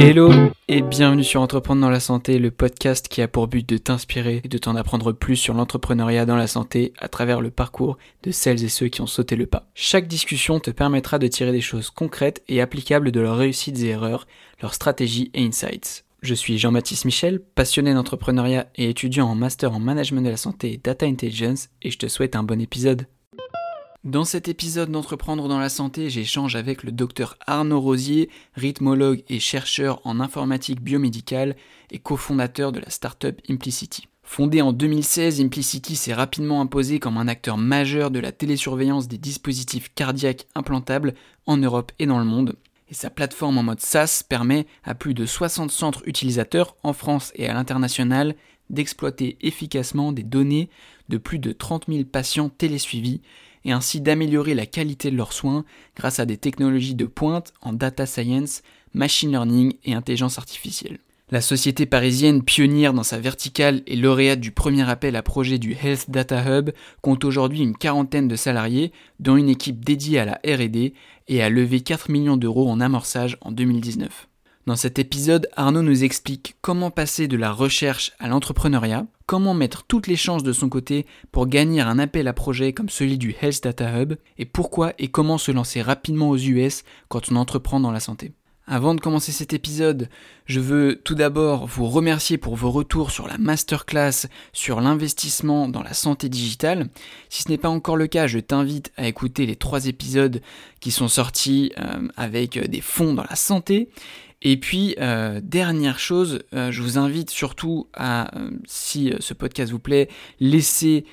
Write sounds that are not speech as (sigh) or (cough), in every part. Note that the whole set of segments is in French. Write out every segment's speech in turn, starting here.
Hello et bienvenue sur Entreprendre dans la santé, le podcast qui a pour but de t'inspirer et de t'en apprendre plus sur l'entrepreneuriat dans la santé à travers le parcours de celles et ceux qui ont sauté le pas. Chaque discussion te permettra de tirer des choses concrètes et applicables de leurs réussites et erreurs, leurs stratégies et insights. Je suis Jean-Baptiste Michel, passionné d'entrepreneuriat et étudiant en master en management de la santé et data intelligence et je te souhaite un bon épisode. Dans cet épisode d'Entreprendre dans la santé, j'échange avec le docteur Arnaud Rosier, rythmologue et chercheur en informatique biomédicale et cofondateur de la startup Implicity. Fondée en 2016, Implicity s'est rapidement imposé comme un acteur majeur de la télésurveillance des dispositifs cardiaques implantables en Europe et dans le monde. Et sa plateforme en mode SaaS permet à plus de 60 centres utilisateurs en France et à l'international d'exploiter efficacement des données de plus de 30 000 patients télésuivis et ainsi d'améliorer la qualité de leurs soins grâce à des technologies de pointe en data science, machine learning et intelligence artificielle. La société parisienne pionnière dans sa verticale et lauréate du premier appel à projet du Health Data Hub compte aujourd'hui une quarantaine de salariés, dont une équipe dédiée à la RD et a levé 4 millions d'euros en amorçage en 2019. Dans cet épisode, Arnaud nous explique comment passer de la recherche à l'entrepreneuriat, comment mettre toutes les chances de son côté pour gagner un appel à projet comme celui du Health Data Hub, et pourquoi et comment se lancer rapidement aux US quand on entreprend dans la santé. Avant de commencer cet épisode, je veux tout d'abord vous remercier pour vos retours sur la masterclass sur l'investissement dans la santé digitale. Si ce n'est pas encore le cas, je t'invite à écouter les trois épisodes qui sont sortis euh, avec des fonds dans la santé. Et puis, euh, dernière chose, euh, je vous invite surtout à, euh, si ce podcast vous plaît, laisser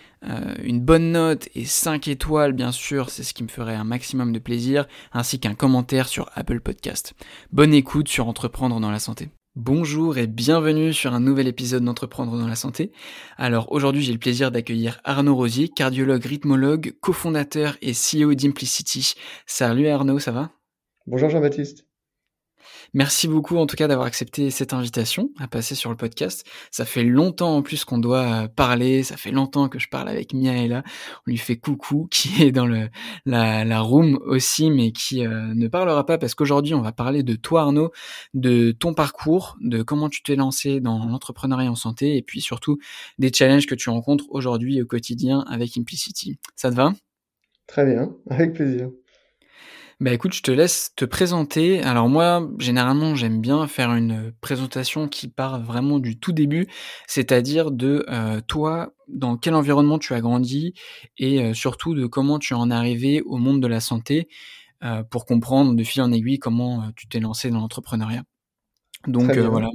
une bonne note et 5 étoiles, bien sûr, c'est ce qui me ferait un maximum de plaisir, ainsi qu'un commentaire sur Apple Podcast. Bonne écoute sur Entreprendre dans la santé. Bonjour et bienvenue sur un nouvel épisode d'Entreprendre dans la santé. Alors aujourd'hui j'ai le plaisir d'accueillir Arnaud Rosier, cardiologue rythmologue, cofondateur et CEO d'Implicity. Salut Arnaud, ça va? Bonjour Jean-Baptiste. Merci beaucoup en tout cas d'avoir accepté cette invitation à passer sur le podcast. Ça fait longtemps en plus qu'on doit parler, ça fait longtemps que je parle avec Miaela. On lui fait coucou (laughs) qui est dans le, la, la room aussi mais qui euh, ne parlera pas parce qu'aujourd'hui on va parler de toi Arnaud, de ton parcours, de comment tu t'es lancé dans l'entrepreneuriat en santé et puis surtout des challenges que tu rencontres aujourd'hui au quotidien avec Implicity. Ça te va? Très bien, avec plaisir. Bah écoute, je te laisse te présenter. Alors moi, généralement, j'aime bien faire une présentation qui part vraiment du tout début, c'est-à-dire de euh, toi, dans quel environnement tu as grandi et euh, surtout de comment tu en es arrivé au monde de la santé euh, pour comprendre de fil en aiguille comment tu t'es lancé dans l'entrepreneuriat. Donc voilà,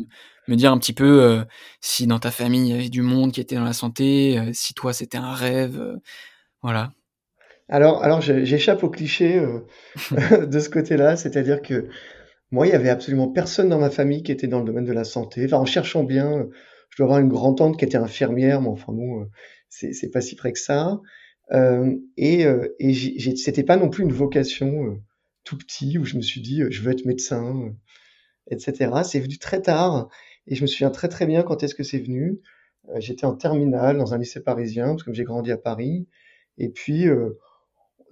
me dire un petit peu si dans ta famille il y avait du monde qui était dans la santé, si toi c'était un rêve, voilà. Alors, alors j'échappe au cliché euh, (laughs) (laughs) de ce côté-là, c'est-à-dire que moi, il y avait absolument personne dans ma famille qui était dans le domaine de la santé. Enfin, en cherchant bien, je dois avoir une grand-tante qui était infirmière, mais enfin bon, euh, c'est pas si près que ça. Euh, et euh, et c'était pas non plus une vocation euh, tout petit où je me suis dit je veux être médecin, etc. C'est venu très tard et je me souviens très très bien quand est-ce que c'est venu. J'étais en terminale dans un lycée parisien parce que j'ai grandi à Paris. Et puis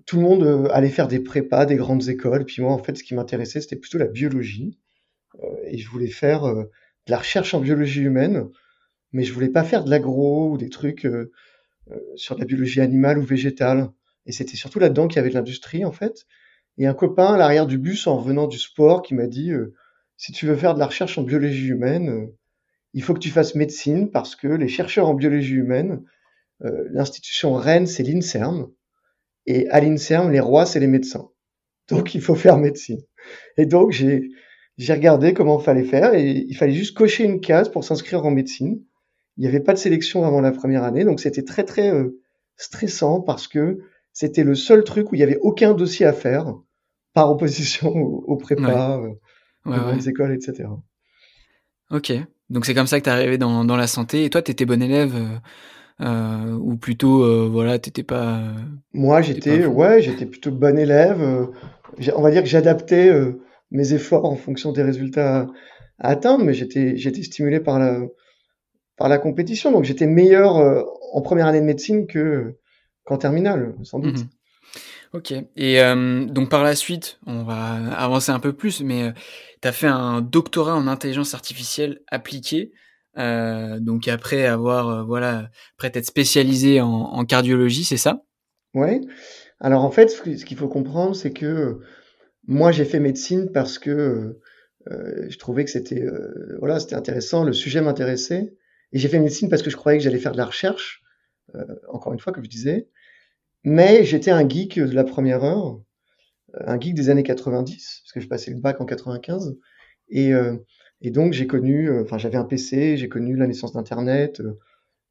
tout le monde euh, allait faire des prépas, des grandes écoles. Puis moi, en fait, ce qui m'intéressait, c'était plutôt la biologie. Euh, et je voulais faire euh, de la recherche en biologie humaine, mais je voulais pas faire de l'agro ou des trucs sur la biologie animale ou végétale. Et c'était surtout là-dedans qu'il y avait de l'industrie, en fait. Et un copain à l'arrière du bus, en revenant du sport, qui m'a dit si tu veux faire de la recherche en biologie humaine, il faut que tu fasses médecine parce que les chercheurs en biologie humaine, l'institution reine, c'est l'INSERM. Et à l'INSERM, les rois, c'est les médecins. Donc, il faut faire médecine. Et donc, j'ai, j'ai regardé comment il fallait faire et il fallait juste cocher une case pour s'inscrire en médecine. Il n'y avait pas de sélection avant la première année, donc c'était très très euh, stressant parce que c'était le seul truc où il n'y avait aucun dossier à faire par opposition aux, prépas, ouais. Euh, aux écoles, etc. Ok, donc c'est comme ça que tu es arrivé dans, dans la santé. Et toi, tu étais bon élève euh, euh, ou plutôt euh, voilà t'étais pas moi j'étais ouais j'étais plutôt bon élève euh, on va dire que j'adaptais mes efforts en fonction des résultats à, atteindre mais j'étais j'étais stimulé par la par la compétition donc j'étais meilleur en première année de médecine que qu'en terminale sans doute mmh Ok. Et euh, donc par la suite, on va avancer un peu plus, mais euh, tu as fait un doctorat en intelligence artificielle appliquée. Euh, donc après avoir, voilà, après être spécialisé en, cardiologie, c'est ça? Ouais. Alors en fait, ce qu'il faut comprendre, c'est que moi j'ai fait médecine parce que je trouvais que c'était voilà, c'était intéressant, le sujet m'intéressait. Et j'ai fait médecine parce que je croyais que j'allais faire de la recherche, encore une fois, comme je disais. Mais j'étais un geek de la première heure, euh, un geek des années 90, parce que je passais le bac en 95. Et, euh, et donc j'ai connu, euh, enfin j'avais un PC, j'ai connu la naissance d'Internet.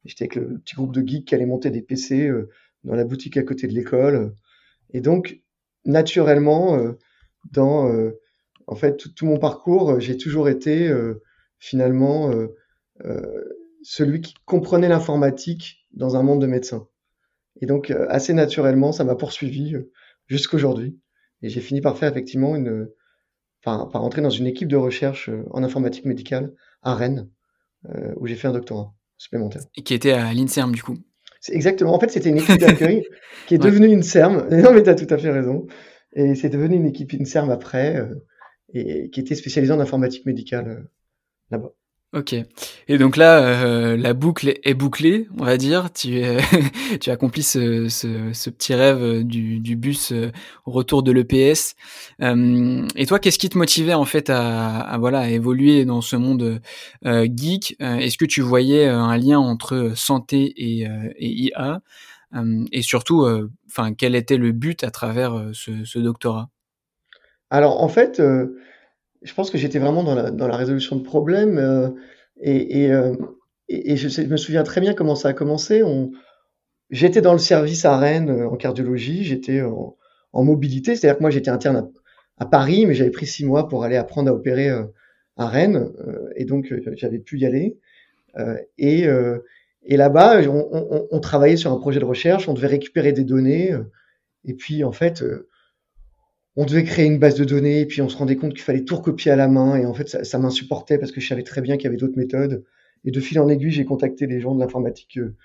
J'étais avec le petit groupe de geeks qui allait monter des PC dans la boutique à côté de l'école. Et donc naturellement, dans en fait tout, mon parcours, j'ai toujours été finalement celui qui comprenait l'informatique dans un monde de médecins. Et donc, euh, assez naturellement, ça m'a poursuivi euh, jusqu'aujourd'hui. Et j'ai fini par faire effectivement une, par entrer dans une équipe de recherche euh, en informatique médicale à Rennes, où j'ai fait un doctorat supplémentaire. Et qui était à l'INSERM, du coup. C'est exactement. En fait, c'était une équipe d'accueil (laughs) qui est devenue une CERM. (laughs) Non, mais tu as tout à fait raison. Et c'est devenu une équipe INSERM après, et qui était spécialisée en informatique médicale là-bas. Ok. Et donc là, euh, la boucle est bouclée, on va dire. Tu, (laughs) accomplis ce, petit rêve euh, du, bus euh, au retour de l'EPS. et toi, qu'est-ce qui te motivait en fait à, voilà évoluer dans ce monde geek? Est-ce que tu voyais un lien entre santé et, IA Et surtout, enfin, quel était le but à travers ce doctorat? Alors en fait je pense que j'étais vraiment dans la, résolution de problèmes. Euh, et, euh, je, me souviens très bien comment ça a commencé. J'étais dans le service à Rennes euh, en cardiologie, j'étais en, mobilité, c'est-à-dire que moi j'étais interne à, Paris, mais j'avais pris six mois pour aller apprendre à opérer à Rennes, et donc j'avais pu y aller. et, là-bas, on, travaillait sur un projet de recherche, on devait récupérer des données, et puis en fait, on devait créer une base de données, et puis on se rendait compte qu'il fallait tout recopier à la main, et en fait, ça, m'insupportait parce que je savais très bien qu'il y avait d'autres méthodes. Et de fil en aiguille, j'ai contacté des gens de l'informatique euh,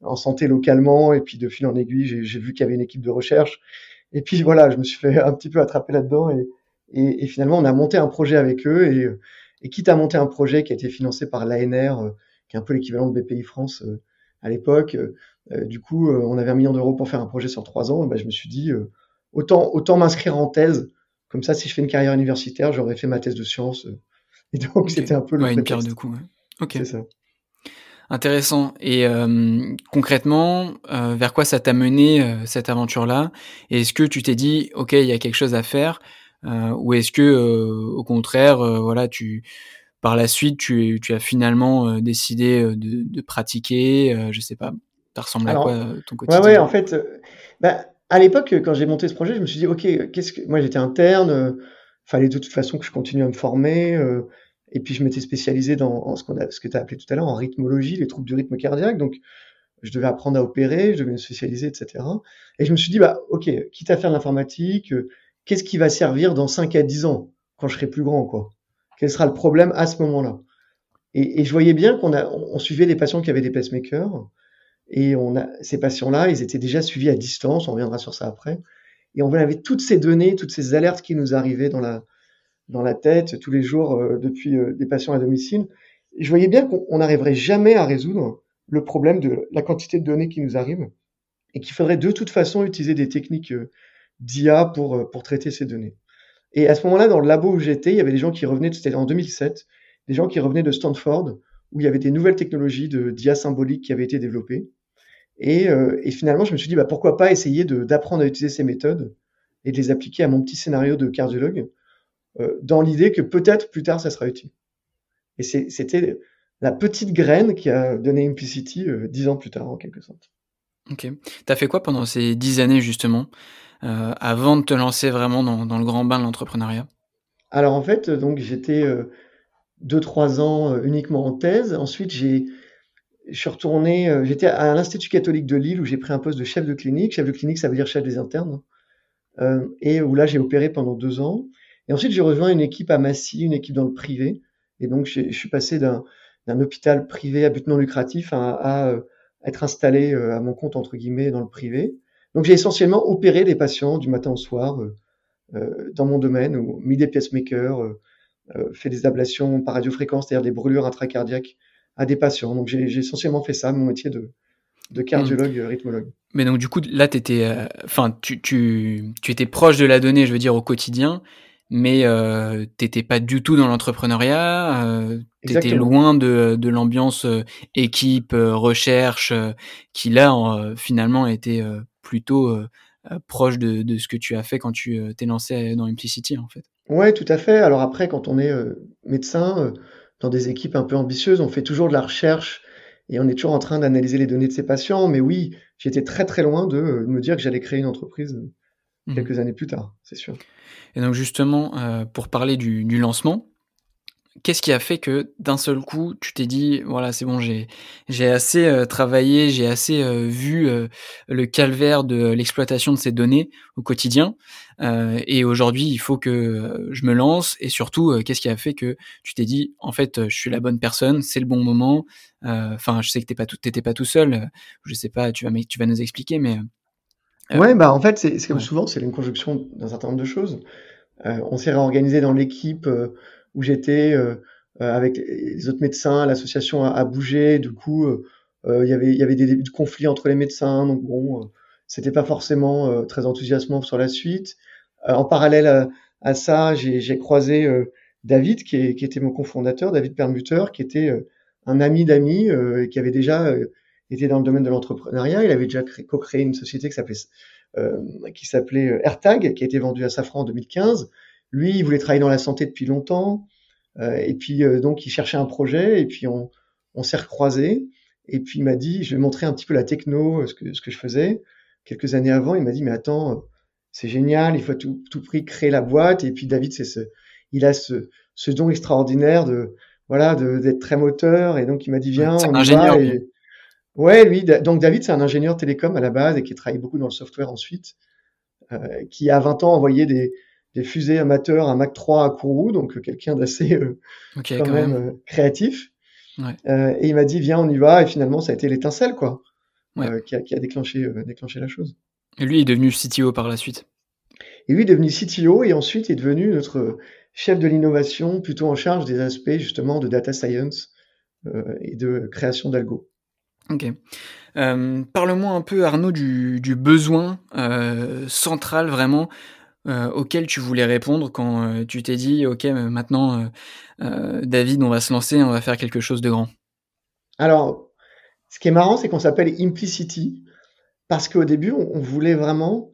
en santé localement, et puis de fil en aiguille, j'ai vu qu'il y avait une équipe de recherche. Et puis voilà, je me suis fait (laughs) un petit peu attraper là-dedans, et, finalement, on a monté un projet avec eux, et, et quitte à monter un projet qui a été financé par l'ANR, euh, qui est un peu l'équivalent de BPI France euh, à l'époque, du coup, on avait un million d'euros pour faire un projet sur trois ans, et ben, je me suis dit, autant, autant m'inscrire en thèse. Comme ça, si je fais une carrière universitaire, j'aurais fait ma thèse de sciences. Et donc, c'était un peu le ouais, une pierre de coup. Ok. C'est ça. Intéressant. Et euh, concrètement, euh, vers quoi ça t'a mené euh, cette aventure-là? Est-ce que tu t'es dit, ok, il y a quelque chose à faire, ou est-ce que, au contraire, voilà, tu, par la suite, tu, tu as finalement décidé de, de pratiquer, je sais pas, ça ressemble à quoi ton quotidien? Ouais, ouais, en fait, bah, à l'époque, quand j'ai monté ce projet, je me suis dit, ok, qu'est-ce que moi j'étais interne, euh, fallait de toute façon que je continue à me former, euh, et puis je m'étais spécialisé dans ce, qu'on a, ce que tu as appelé tout à l'heure en rythmologie, les troubles du rythme cardiaque, donc je devais apprendre à opérer, je devais me spécialiser, etc. Et je me suis dit, bah ok, quitte à faire de l'informatique, euh, qu'est-ce qui va servir dans 5 à 10 ans, quand je serai plus grand, quoi? Quel sera le problème à ce moment-là? Et, et, je voyais bien qu'on a, on suivait des patients qui avaient des pacemakers, et on a, ces patients-là, ils étaient déjà suivis à distance, on reviendra sur ça après. Et on avait toutes ces données, toutes ces alertes qui nous arrivaient dans la, dans la tête tous les jours euh, depuis euh, des patients à domicile. Je voyais bien qu'on n'arriverait jamais à résoudre le problème de la quantité de données qui nous arrivent et qu'il faudrait de toute façon utiliser des techniques euh, d'IA pour, pour traiter ces données. Et à ce moment-là, dans le labo où j'étais, il y avait des gens qui revenaient, c'était en 2007, des gens qui revenaient de Stanford, où il y avait des nouvelles technologies de d'IA symbolique qui avaient été développées. Euh, et, finalement, je me suis dit, bah, pourquoi pas essayer d'apprendre à utiliser ces méthodes et de les appliquer à mon petit scénario de cardiologue, euh, dans l'idée que peut-être plus tard, ça sera utile. Et c'était la petite graine qui a donné Implicity euh, dix ans plus tard, en quelque sorte. Ok. Tu as fait quoi pendant ces dix années, justement, avant de te lancer vraiment dans, dans le grand bain de l'entrepreneuriat? Alors, en fait, donc j'étais deux, trois ans uniquement en thèse. Ensuite, j'ai je suis retourné, euh, j'étais à l'Institut catholique de Lille où j'ai pris un poste de chef de clinique. Chef de clinique, ça veut dire chef des internes. Euh, et où là, j'ai opéré pendant deux ans. Et ensuite, j'ai rejoint une équipe à Massy, une équipe dans le privé. Et donc, je suis passé d'un hôpital privé à but non lucratif à, euh, être installé à mon compte, entre guillemets, dans le privé, Donc j'ai essentiellement opéré des patients du matin au soir dans mon domaine, ou mis des pacemakers, fait des ablations par radiofréquence, c'est-à-dire des brûlures intracardiaques à des patients. Donc j'ai essentiellement fait ça, mon métier de, de cardiologue mmh. rythmologue. Mais donc du coup là étais, enfin tu, tu, tu étais proche de la donnée, je veux dire au quotidien, mais euh, t'étais pas du tout dans l'entrepreneuriat, euh, t'étais loin de, de l'ambiance euh, équipe, euh, recherche, qui là finalement était plutôt proche de, de, ce que tu as fait quand tu t'es lancé dans Implicity en fait. Ouais, tout à fait. Alors après, quand on est médecin dans des équipes un peu ambitieuses, on fait toujours de la recherche et on est toujours en train d'analyser les données de ses patients. Mais oui, j'étais très très loin de me dire que j'allais créer une entreprise mmh. quelques années plus tard, c'est sûr. Et donc justement, euh, pour parler du, du lancement, qu'est-ce qui a fait que d'un seul coup, tu t'es dit, voilà, c'est bon, j'ai, j'ai assez euh, travaillé, j'ai assez euh, vu euh, le calvaire de l'exploitation de ces données au quotidien, et aujourd'hui, il faut que je me lance. Et surtout, qu'est-ce qui a fait que tu t'es dit, en fait, je suis la bonne personne, c'est le bon moment. Enfin, je sais que t'es pas tout, t'étais pas tout seul. Je sais pas, tu vas, tu vas nous expliquer, mais ouais, bah en fait, c'est comme souvent, c'est une conjonction d'un certain nombre de choses. Euh, on s'est réorganisé dans l'équipe euh, où j'étais avec les autres médecins, l'association a, a, bougé, du coup, il y avait il y avait des débuts de conflits entre les médecins, donc bon, c'était pas forcément très enthousiasmant sur la suite. en parallèle à, ça, j'ai croisé David, qui, qui, était mon cofondateur, David Permuteur, qui était un ami d'amis, qui avait déjà était dans le domaine de l'entrepreneuriat. Il avait déjà co-créé une société qui s'appelait euh, qui s'appelait euh, AirTag, qui a été vendue à Safran en 2015. Lui, il voulait travailler dans la santé depuis longtemps, euh, et puis euh, donc il cherchait un projet, et puis on, on s'est recroisés. Et puis il m'a dit, je vais montrer un petit peu la techno, ce que, ce que je faisais. Quelques années avant, il m'a dit, mais attends, c'est génial, il faut à tout, tout, prix créer la boîte. Et puis David, c'est ce, il a ce, ce don extraordinaire de, voilà, d'être très moteur. Et donc il m'a dit, viens, on y va. Et, Ouais, lui, donc David, c'est un ingénieur télécom à la base et qui travaille beaucoup dans le software ensuite, euh, qui a 20 ans envoyé des, des, fusées amateurs à Mac 3 à Kourou, donc euh, quelqu'un d'assez euh, quand, même, euh, créatif. Ouais. Et il m'a dit, viens, on y va. Et finalement, ça a été l'étincelle, quoi, ouais. qui, a, qui, a, déclenché, déclenché la chose. Et lui est devenu CTO par la suite. Et lui est devenu CTO et ensuite est devenu notre chef de l'innovation, plutôt en charge des aspects justement de data science et de création d'algo. Ok. Euh, Parle-moi un peu, Arnaud, du, du besoin euh, central vraiment euh, auquel tu voulais répondre quand euh, tu t'es dit, ok, maintenant, euh, David, on va se lancer, on va faire quelque chose de grand. Alors, ce qui est marrant, c'est qu'on s'appelle Implicity parce qu'au début, on, on, voulait vraiment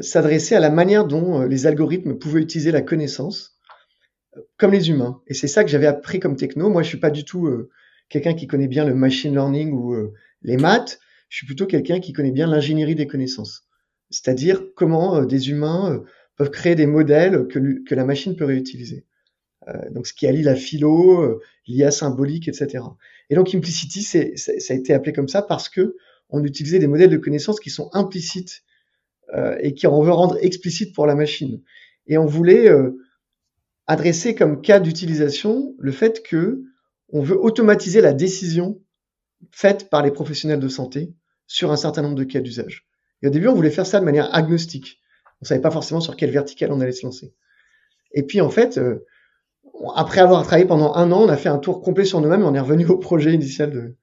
s'adresser à la manière dont les algorithmes pouvaient utiliser la connaissance comme les humains. Et c'est ça que j'avais appris comme techno. Moi, je suis pas du tout quelqu'un qui connaît bien le machine learning ou euh, les maths, je suis plutôt quelqu'un qui connaît bien l'ingénierie des connaissances. C'est-à-dire comment euh, des humains euh, peuvent créer des modèles que, que la machine peut réutiliser. donc ce qui allie la philo, l'IA symbolique, etc. Et donc implicity, ça a été appelé comme ça parce que on utilisait des modèles de connaissances qui sont implicites euh, et qui on veut rendre explicites pour la machine. Et on voulait euh, adresser comme cas d'utilisation le fait que on veut automatiser la décision faite par les professionnels de santé sur un certain nombre de cas d'usage. Et au début, on voulait faire ça de manière agnostique. On savait pas forcément sur quelle verticale on allait se lancer. Et puis, en fait, euh, après avoir travaillé pendant un an, on a fait un tour complet sur nous-mêmes et on est revenu (laughs) au projet initial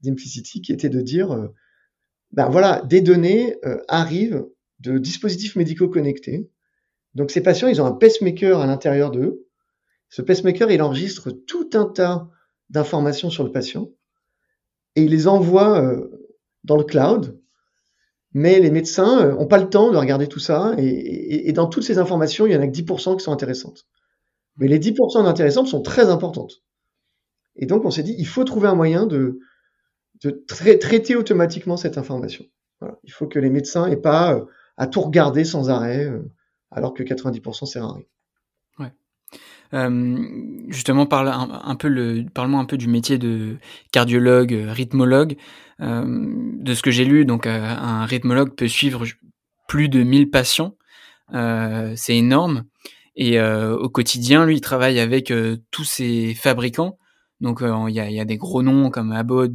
d'Implicity qui était de dire, euh, ben voilà, des données euh, arrivent de dispositifs médicaux connectés. Donc, ces patients, ils ont un pacemaker à l'intérieur d'eux. Ce pacemaker, il enregistre tout un tas d'informations sur le patient et il les envoie dans le cloud. Mais les médecins n'ont euh, pas le temps de regarder tout ça et, dans toutes ces informations, il y en a que 10% qui sont intéressantes. Mais les 10% d'intéressantes sont très importantes. Et donc on s'est dit, il faut trouver un moyen de, de tra traiter automatiquement cette information. Il faut que les médecins aient pas euh, à tout regarder sans arrêt, alors que 90% c'est rare. Euh, justement, parle un, peu un peu du métier de cardiologue, euh, rythmologue. Euh, de ce que j'ai lu, donc un rythmologue peut suivre plus de 1000 patients. c'est énorme. Et au quotidien, lui, il travaille avec tous ses fabricants. Donc il y, a, y, a, des gros noms comme Abbott,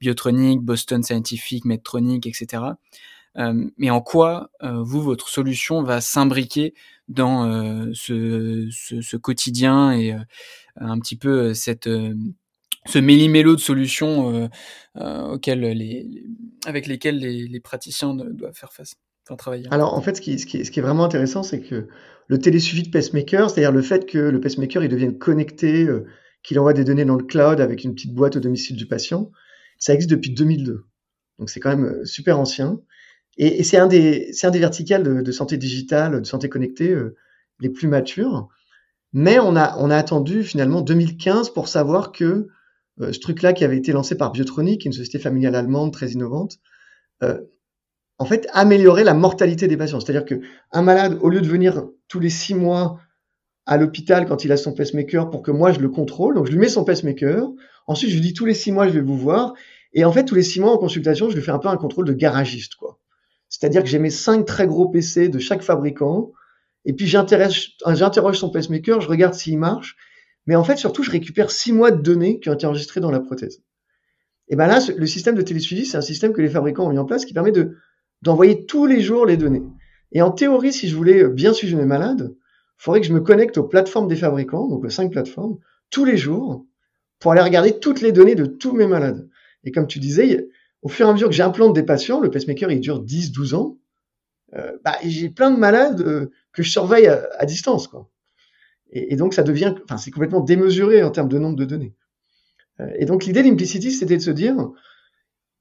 Biotronic, Boston Scientific, Medtronic, etc. mais en quoi vous votre solution va s'imbriquer dans ce, ce, quotidien et un petit peu cette ce méli-mélo de solutions auxquelles les, avec lesquelles les, praticiens doivent faire face. Alors en fait, ce qui, ce qui, ce qui est vraiment intéressant, c'est que le télésuivi de pacemaker, c'est-à-dire le fait que le pacemaker il devienne connecté, euh, qu'il envoie des données dans le cloud avec une petite boîte au domicile du patient, ça existe depuis 2002. Donc c'est quand même euh, super ancien. Et, c'est un des, un des verticales de, santé digitale, de santé connectée euh, les plus matures. Mais on a, on a attendu finalement 2015 pour savoir que euh, ce truc-là qui avait été lancé par Biotronic, une société familiale allemande très innovante, euh, en fait, améliorer la mortalité des patients. C'est-à-dire que un malade, au lieu de venir tous les six mois à l'hôpital quand il a son pacemaker pour que moi je le contrôle, donc je lui mets son pacemaker. Ensuite, je lui dis tous les six mois je vais vous voir. Et en fait, tous les six mois en consultation, je lui fais un peu un contrôle de garagiste, quoi. C'est-à-dire que j'ai mes cinq très gros PC de chaque fabricant. Et puis j'interroge son pacemaker, je regarde s'il marche. Mais en fait, surtout, je récupère six mois de données qui ont été enregistrées dans la prothèse. Et ben là, le système de télésuivi, c'est un système que les fabricants ont mis en place qui permet de d'envoyer tous les jours les données. Et en théorie, si je voulais bien suivre mes malades, il faudrait que je me connecte aux plateformes des fabricants, donc aux cinq plateformes, tous les jours, pour aller regarder toutes les données de tous mes malades. Et comme tu disais, au fur et à mesure que j'implante des patients, le pacemaker il dure 10, 12 ans, euh, bah, j'ai plein de malades euh, que je surveille à, distance. Quoi. Et, donc ça devient, enfin c'est complètement démesuré en termes de nombre de données. Euh, et donc l'idée d'Implicity, c'était de se dire,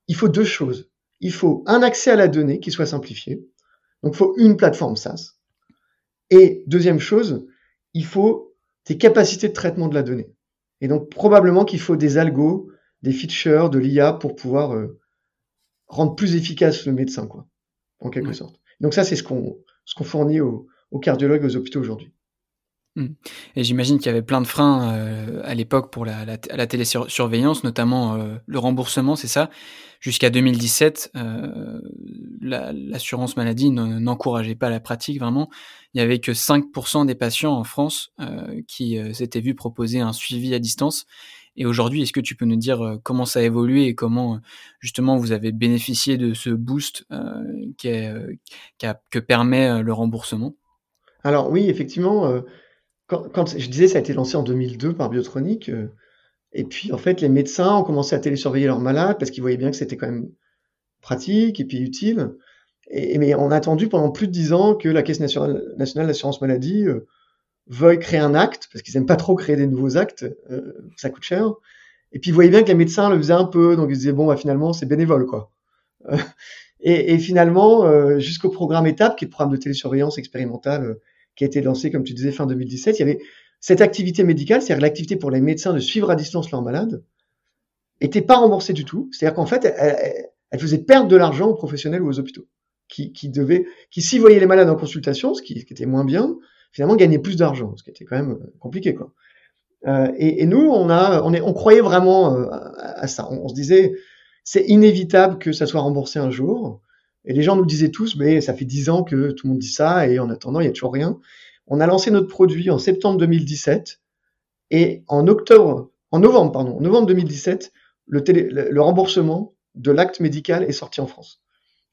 il faut deux choses il faut un accès à la donnée qui soit simplifié. Donc, il faut une plateforme SaaS. Et deuxième chose, il faut des capacités de traitement de la donnée. Et donc, probablement qu'il faut des algos, des features, de l'IA pour pouvoir rendre plus efficace le médecin, quoi, en quelque sorte. Donc ça, c'est ce qu'on ce qu'on fournit aux, aux cardiologues, aux hôpitaux aujourd'hui. Mmh. Et j'imagine qu'il y avait plein de freins euh, à l'époque pour la, la, la télésurveillance, notamment euh, le remboursement, c'est ça? Jusqu'à 2017, euh, l'assurance maladie n'encourageait pas la pratique vraiment. Il y avait que 5% des patients en France euh, qui euh, s'étaient vus proposer un suivi à distance. Et aujourd'hui, est-ce que tu peux nous dire comment ça a évolué et comment justement vous avez bénéficié de ce boost est, qui que permet le remboursement? Alors oui, effectivement quand, je disais, ça a été lancé en 2002 par Biotronic. Euh, et puis, en fait, les médecins ont commencé à télésurveiller leurs malades parce qu'ils voyaient bien que c'était quand même pratique et puis utile. Et, mais on a attendu pendant plus de dix ans que la Caisse nationale, d'assurance maladie euh, veuille créer un acte, parce qu'ils n'aiment pas trop créer des nouveaux actes, euh, ça coûte cher. Et puis, ils voyaient bien que les médecins le faisaient un peu, donc ils disaient, bon, bah, finalement, c'est bénévole, quoi. (laughs) et, et, finalement, jusqu'au programme étape, qui est le programme de télésurveillance expérimentale qui a été lancé, comme tu disais, fin 2017, il y avait cette activité médicale, c'est-à-dire l'activité pour les médecins de suivre à distance leurs malades, était pas remboursée du tout. C'est-à-dire qu'en fait, elle, faisait perdre de l'argent aux professionnels ou aux hôpitaux, qui, qui devaient, qui s'y voyaient les malades en consultation, ce qui, était moins bien, finalement gagnaient plus d'argent, ce qui était quand même euh, compliqué, quoi. Euh, et, nous, on a, on, est, on croyait vraiment euh, à, ça. On, se disait, c'est inévitable que ça soit remboursé un jour. Et les gens nous disaient tous, mais ça fait dix ans que tout le monde dit ça, et en attendant, il n'y a toujours rien. On a lancé notre produit en septembre 2017, et en octobre, en novembre, pardon, novembre 2017, le, le, remboursement de l'acte médical est sorti en France.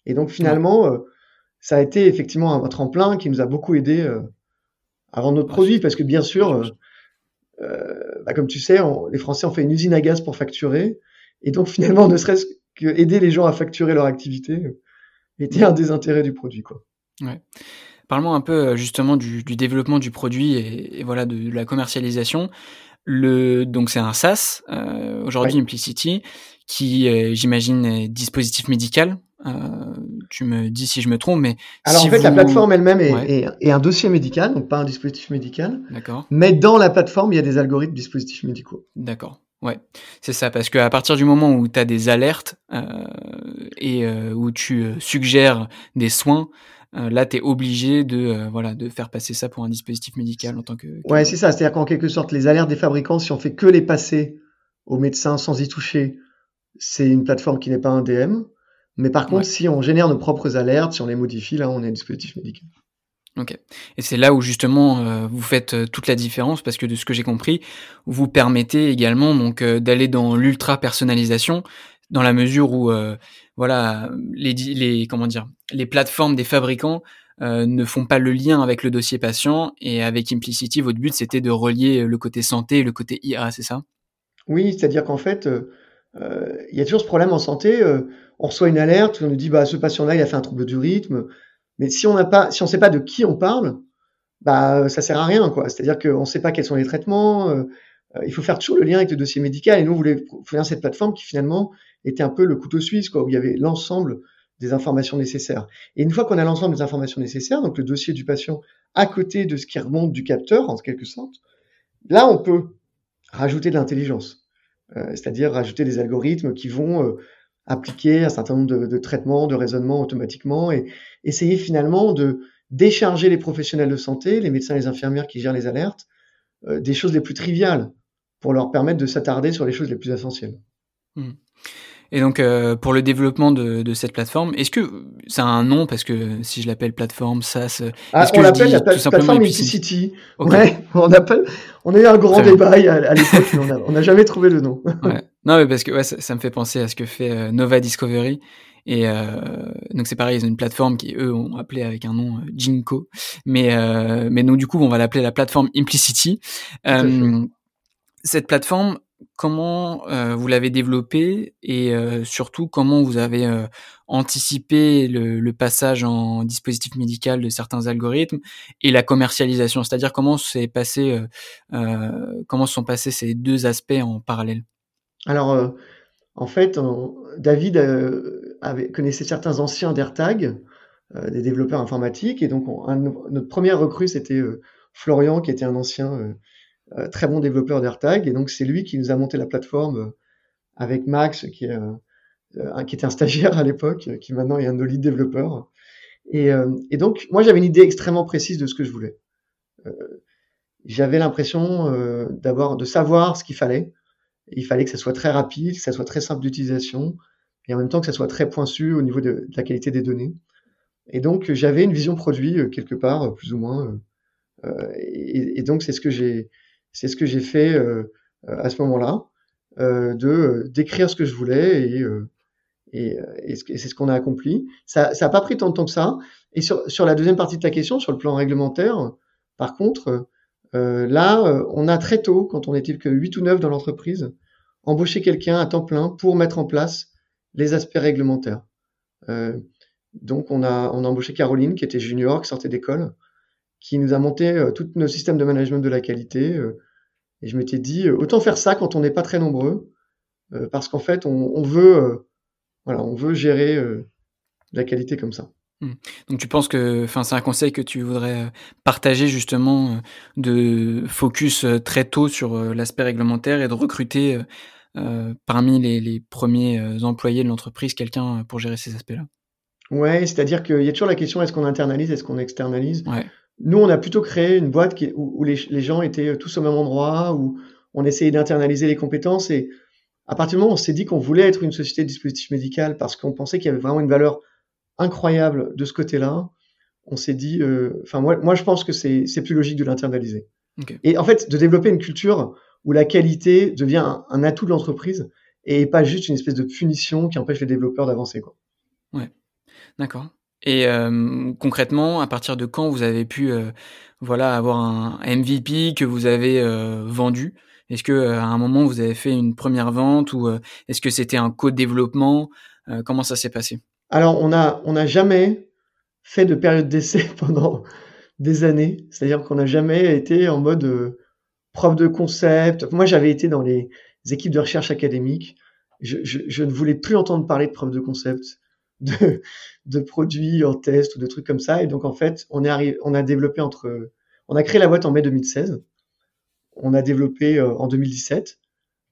Et donc finalement, ça a été effectivement un, tremplin qui nous a beaucoup aidé euh, vendre notre produit, parce que bien sûr, euh, euh, bah, comme tu sais, on, les Français ont fait une usine à gaz pour facturer, et donc (laughs) finalement, ne serait-ce que aider les gens à facturer leur activité, était un des intérêts du produit. Quoi. Ouais. Parlons un peu euh, justement du, du développement du produit et, et, voilà de, la commercialisation. Le donc c'est un SaaS euh, aujourd'hui ouais. Implicity qui euh, j'imagine est dispositif médical. Euh, tu me dis si je me trompe, mais alors si en fait vous... la plateforme elle-même est, ouais. est, est, un dossier médical, donc pas un dispositif médical. D'accord. Mais dans la plateforme il y a des algorithmes dispositifs médicaux. D'accord. Ouais, c'est ça, parce qu'à partir du moment où tu as des alertes euh, et euh, où tu euh, suggères des soins, là, tu es obligé de, voilà, de faire passer ça pour un dispositif médical en tant que... que... Ouais, c'est ça, c'est-à-dire qu'en quelque sorte, les alertes des fabricants, si on fait que les passer aux médecins sans y toucher, c'est une plateforme qui n'est pas un DM. Mais par contre, ouais. si on génère nos propres alertes, si on les modifie, là, on est un dispositif médical. Ok. Et c'est là où justement euh, vous faites euh, toute la différence parce que de ce que j'ai compris, vous permettez également donc euh, d'aller dans l'ultra personnalisation, dans la mesure où voilà les, les comment dire les plateformes des fabricants ne font pas le lien avec le dossier patient et avec Implicity votre but c'était de relier le côté santé et le côté IA c'est ça? Oui c'est-à-dire qu'en fait il y a toujours ce problème en santé on reçoit une alerte on nous dit bah ce patient-là il a fait un trouble du rythme. Mais si on n'a pas si on sait pas de qui on parle bah ça sert à rien c'est-à-dire qu'on ne sait pas quels sont les traitements il faut faire toujours le lien avec le dossier médical. Et nous on voulait faire cette plateforme qui finalement était un peu le couteau suisse, quoi, où il y avait l'ensemble des informations nécessaires. Et une fois qu'on a l'ensemble des informations nécessaires, donc le dossier du patient à côté de ce qui remonte du capteur, en quelque sorte, là, on peut rajouter de l'intelligence, euh, c'est-à-dire rajouter des algorithmes qui vont euh, appliquer un certain nombre de, de, traitements, de raisonnements automatiquement et essayer finalement de décharger les professionnels de santé, les médecins et les infirmières qui gèrent les alertes, euh, des choses les plus triviales pour leur permettre de s'attarder sur les choses les plus essentielles. Mmh. Et donc, euh, pour le développement de, de cette plateforme, est-ce que ça a un nom Parce que si je l'appelle plateforme SaaS, ah, on l'appelle la plateforme Implicity. Ouais, on appelle. On a eu un grand débat à, l'époque, mais on n'a jamais trouvé le nom. ouais. (laughs) Non, mais parce que ouais, ça, ça, me fait penser à ce que fait euh, Nova Discovery. Et euh, donc c'est pareil, ils ont une plateforme qui eux ont appelé avec un nom euh, Jinko, mais euh, mais donc du coup on va l'appeler la plateforme Implicity. cette plateforme, comment euh, vous l'avez développé et euh, surtout comment vous avez euh, anticipé le, passage en dispositif médical de certains algorithmes et la commercialisation, c'est-à-dire comment s'est passé, comment sont passés ces deux aspects en parallèle? Alors, en fait, David avait, connaissait certains anciens d'AirTag, des développeurs informatiques, et donc on, notre première recrue c'était Florian, qui était un ancien très bon développeur d'AirTag. Et donc, c'est lui qui nous a monté la plateforme euh, avec Max, qui, est, euh, qui était un stagiaire à l'époque, qui maintenant est un de nos lead développeurs. Et, et, donc, moi, j'avais une idée extrêmement précise de ce que je voulais. j'avais l'impression d'avoir, de savoir ce qu'il fallait. Il fallait que ça soit très rapide, que ça soit très simple d'utilisation, et en même temps que ça soit très pointu au niveau de, de la qualité des données. Et donc, j'avais une vision produit quelque part, plus ou moins. Et, et, donc, c'est ce que j'ai, c'est ce que j'ai fait euh, à ce moment-là, euh, de euh, d'écrire ce que je voulais et, et, et c'est ce qu'on a accompli. Ça n'a pas pris tant de temps que ça. Et sur, la deuxième partie de ta question, sur le plan réglementaire, par contre, euh, là, on a très tôt, quand on était que 8 ou 9 dans l'entreprise, embauché quelqu'un à temps plein pour mettre en place les aspects réglementaires. Euh, donc, on a, embauché Caroline, qui était junior, qui sortait d'école, qui nous a monté euh, tous nos systèmes de management de la qualité. Euh, et je m'étais dit, euh, autant faire ça quand on n'est pas très nombreux, parce qu'en fait, on, veut, voilà, on veut gérer la qualité comme ça. Mmh. Donc tu penses que, enfin, c'est un conseil que tu voudrais partager justement de focus très tôt sur l'aspect réglementaire et de recruter parmi les, les premiers employés de l'entreprise quelqu'un pour gérer ces aspects-là? Ouais, c'est-à-dire qu'il y a toujours la question est-ce qu'on internalise, est-ce qu'on externalise? Ouais. Nous, on a plutôt créé une boîte qui, où, les, les, gens étaient tous au même endroit, où on essayait d'internaliser les compétences. Et à partir du moment où on s'est dit qu'on voulait être une société de dispositif médical parce qu'on pensait qu'il y avait vraiment une valeur incroyable de ce côté-là, on s'est dit, euh, enfin moi, moi je pense que c'est plus logique de l'internaliser. Okay. Et en fait, de développer une culture où la qualité devient un, un atout de l'entreprise et pas juste une espèce de punition qui empêche les développeurs d'avancer. Quoi. Ouais, d'accord. Et euh, concrètement, à partir de quand vous avez pu euh, voilà avoir un MVP que vous avez euh, vendu? Est-ce que à un moment vous avez fait une première vente ou est-ce que c'était un co-développement? Comment ça s'est passé? Alors on a on n'a jamais fait de période d'essai (laughs) pendant des années. C'est-à-dire qu'on n'a jamais été en mode preuve de concept. Moi j'avais été dans les équipes de recherche académique. Je, je, je, ne voulais plus entendre parler de preuve de concept de, produits en test ou de trucs comme ça. Et donc, en fait, on est arrivé, on a développé entre, on a créé la boîte en mai 2016. On a développé euh, en 2017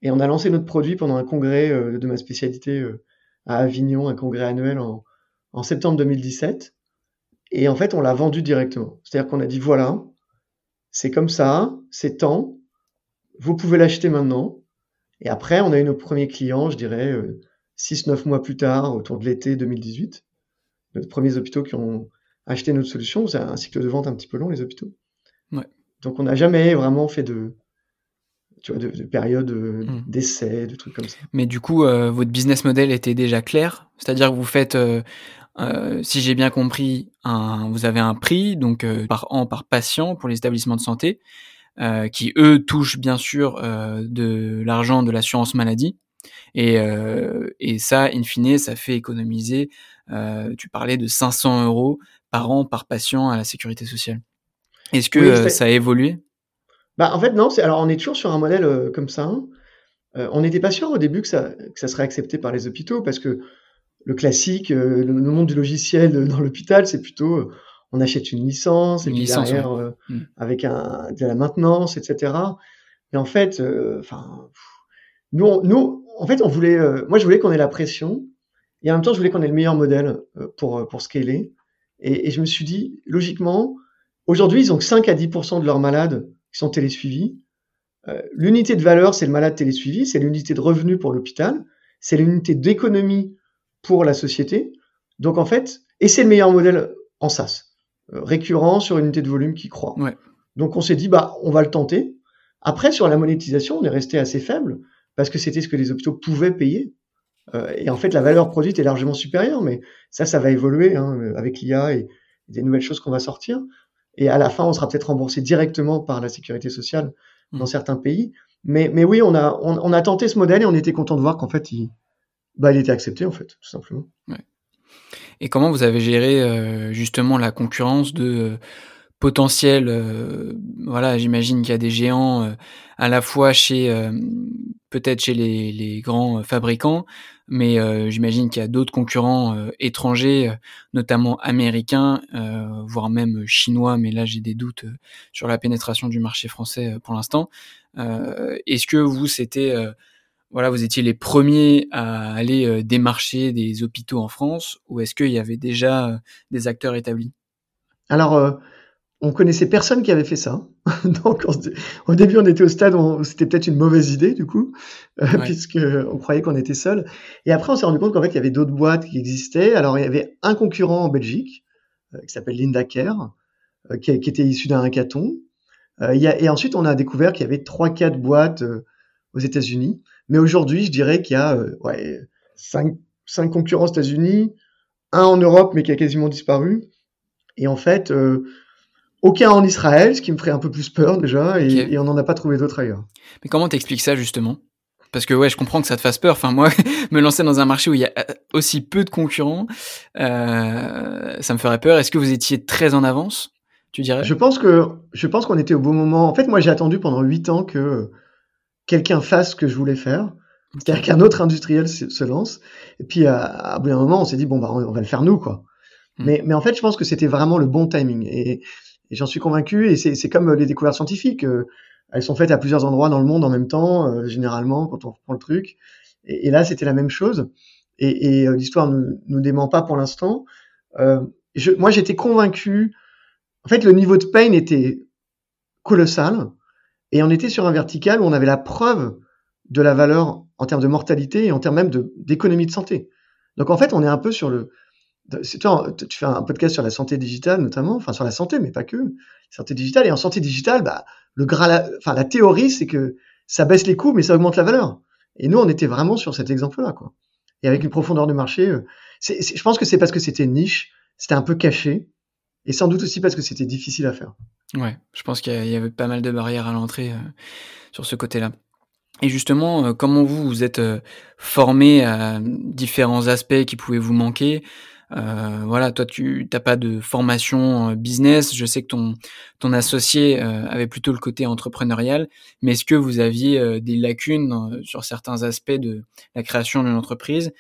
et on a lancé notre produit pendant un congrès euh, de ma spécialité euh, à Avignon, un congrès annuel en, en septembre 2017. Et en fait, on l'a vendu directement. C'est-à-dire qu'on a dit voilà, c'est comme ça, c'est temps, vous pouvez l'acheter maintenant. Et après, on a eu nos premiers clients, je dirais, 6-9 mois plus tard, autour de l'été 2018, nos premiers hôpitaux qui ont acheté notre solution. C'est un cycle de vente un petit peu long, les hôpitaux. Ouais. Donc, on n'a jamais vraiment fait de, tu vois, de, de périodes euh, mmh. d'essai, de trucs comme ça. Mais du coup, votre business model était déjà clair, c'est-à-dire que vous faites, si j'ai bien compris, un, vous avez un prix donc par an par patient pour les établissements de santé, qui eux touchent bien sûr de l'argent de l'assurance maladie. Et, et ça, in fine, ça fait économiser, tu parlais de 500 euros par an par patient à la sécurité sociale. Est-ce que euh, ça a évolué? Bah, En fait, non. Alors, on est toujours sur un modèle euh, comme ça. Hein. Euh, on n'était pas sûr au début que ça, que ça serait accepté par les hôpitaux parce que le classique, le, monde du logiciel dans l'hôpital, c'est plutôt on achète une licence et puis derrière mmh. avec un, de la maintenance, etc. Et en fait, enfin, nous, nous, en fait, on voulait, moi, je voulais qu'on ait la pression et en même temps, je voulais qu'on ait le meilleur modèle pour pour scaler. Et, et je me suis dit, logiquement, Aujourd'hui, ils ont que 5 à 10% de leurs malades qui sont télésuivis. Euh, l'unité de valeur, c'est le malade télésuivi, c'est l'unité de revenu pour l'hôpital, c'est l'unité d'économie pour la société. Donc en fait, et c'est le meilleur modèle en SaaS, euh, récurrent sur une unité de volume qui croît. Donc on s'est dit, bah, on va le tenter. Après, sur la monétisation, on est resté assez faible parce que c'était ce que les hôpitaux pouvaient payer. Euh, et en fait, la valeur produite est largement supérieure, mais ça, ça va évoluer hein, avec l'IA et des nouvelles choses qu'on va sortir. Et à la fin, on sera peut-être remboursé directement par la sécurité sociale dans mmh. certains pays. Mais, mais oui, on a, on, a tenté ce modèle et on était content de voir qu'en fait, il, bah, il était accepté, en fait, tout simplement. Et comment vous avez géré euh, justement la concurrence de euh, potentiels euh, Voilà, j'imagine qu'il y a des géants à la fois chez peut-être chez les, les, grands fabricants, mais euh, j'imagine qu'il y a d'autres concurrents euh, étrangers, euh, notamment américains, voire même chinois, mais là j'ai des doutes sur la pénétration du marché français pour l'instant. Est-ce que vous, c'était, voilà, vous étiez les premiers à aller démarcher des hôpitaux en France, ou est-ce qu'il y avait déjà des acteurs établis? Alors, on connaissait personne qui avait fait ça. (laughs) Donc, au début, on était au stade où c'était peut-être une mauvaise idée, du coup, euh, puisque on croyait qu'on était seul. Et après, on s'est rendu compte qu'en fait, il y avait d'autres boîtes qui existaient. Alors, il y avait un concurrent en Belgique, euh, qui s'appelle Linda Care, euh, qui, était issu d'un hackathon. Il et ensuite, on a découvert qu'il y avait trois, quatre boîtes aux États-Unis. Mais aujourd'hui, je dirais qu'il y a ouais, cinq, cinq concurrents aux États-Unis, un en Europe, mais qui a quasiment disparu. Et en fait, aucun en Israël, ce qui me ferait un peu plus peur déjà, et, on n'en a pas trouvé d'autres ailleurs. Mais comment t'expliques ça justement? Parce que ouais, je comprends que ça te fasse peur. Enfin moi, (laughs) me lancer dans un marché où il y a euh, aussi peu de concurrents, euh, ça me ferait peur. Est-ce que vous étiez très en avance Tu dirais? Je pense que je pense qu'on était au bon moment. En fait, moi j'ai attendu pendant huit ans que quelqu'un fasse ce que je voulais faire. C'est-à-dire qu'un autre industriel se, lance. Et puis, à, bout d'un moment, on s'est dit, bon, bah, on, va le faire nous, quoi. Hmm. Mais, mais en fait, je pense que c'était vraiment le bon timing. Et, et j'en suis convaincu, et c'est comme les découvertes scientifiques. Euh, elles sont faites à plusieurs endroits dans le monde en même temps, euh, généralement, quand on prend le truc. Et, là, c'était la même chose. Et, euh, l'histoire ne nous dément pas pour l'instant. moi, j'étais convaincu. En fait, le niveau de pain était colossal. Et on était sur un vertical où on avait la preuve de la valeur en termes de mortalité et en termes même d'économie de santé. Donc en fait, on est un peu sur le, tu fais un podcast sur la santé digitale notamment, enfin sur la santé, mais pas que, santé digitale. Et en santé digitale, bah, le enfin la théorie, c'est que ça baisse les coûts, mais ça augmente la valeur. Et nous, on était vraiment sur cet exemple-là, quoi. Et avec une profondeur de marché, euh, je pense que c'est parce que c'était niche, c'était un peu caché, et sans doute aussi parce que c'était difficile à faire. Ouais, je pense qu'il y avait pas mal de barrières à l'entrée euh, sur ce côté-là. Et justement, euh, comment vous vous êtes formé à différents aspects qui pouvaient vous manquer? Euh, voilà, toi, tu n'as pas de formation euh, business. Je sais que ton, ton associé euh, avait plutôt le côté entrepreneurial, mais est-ce que vous aviez des lacunes sur certains aspects de la création d'une entreprise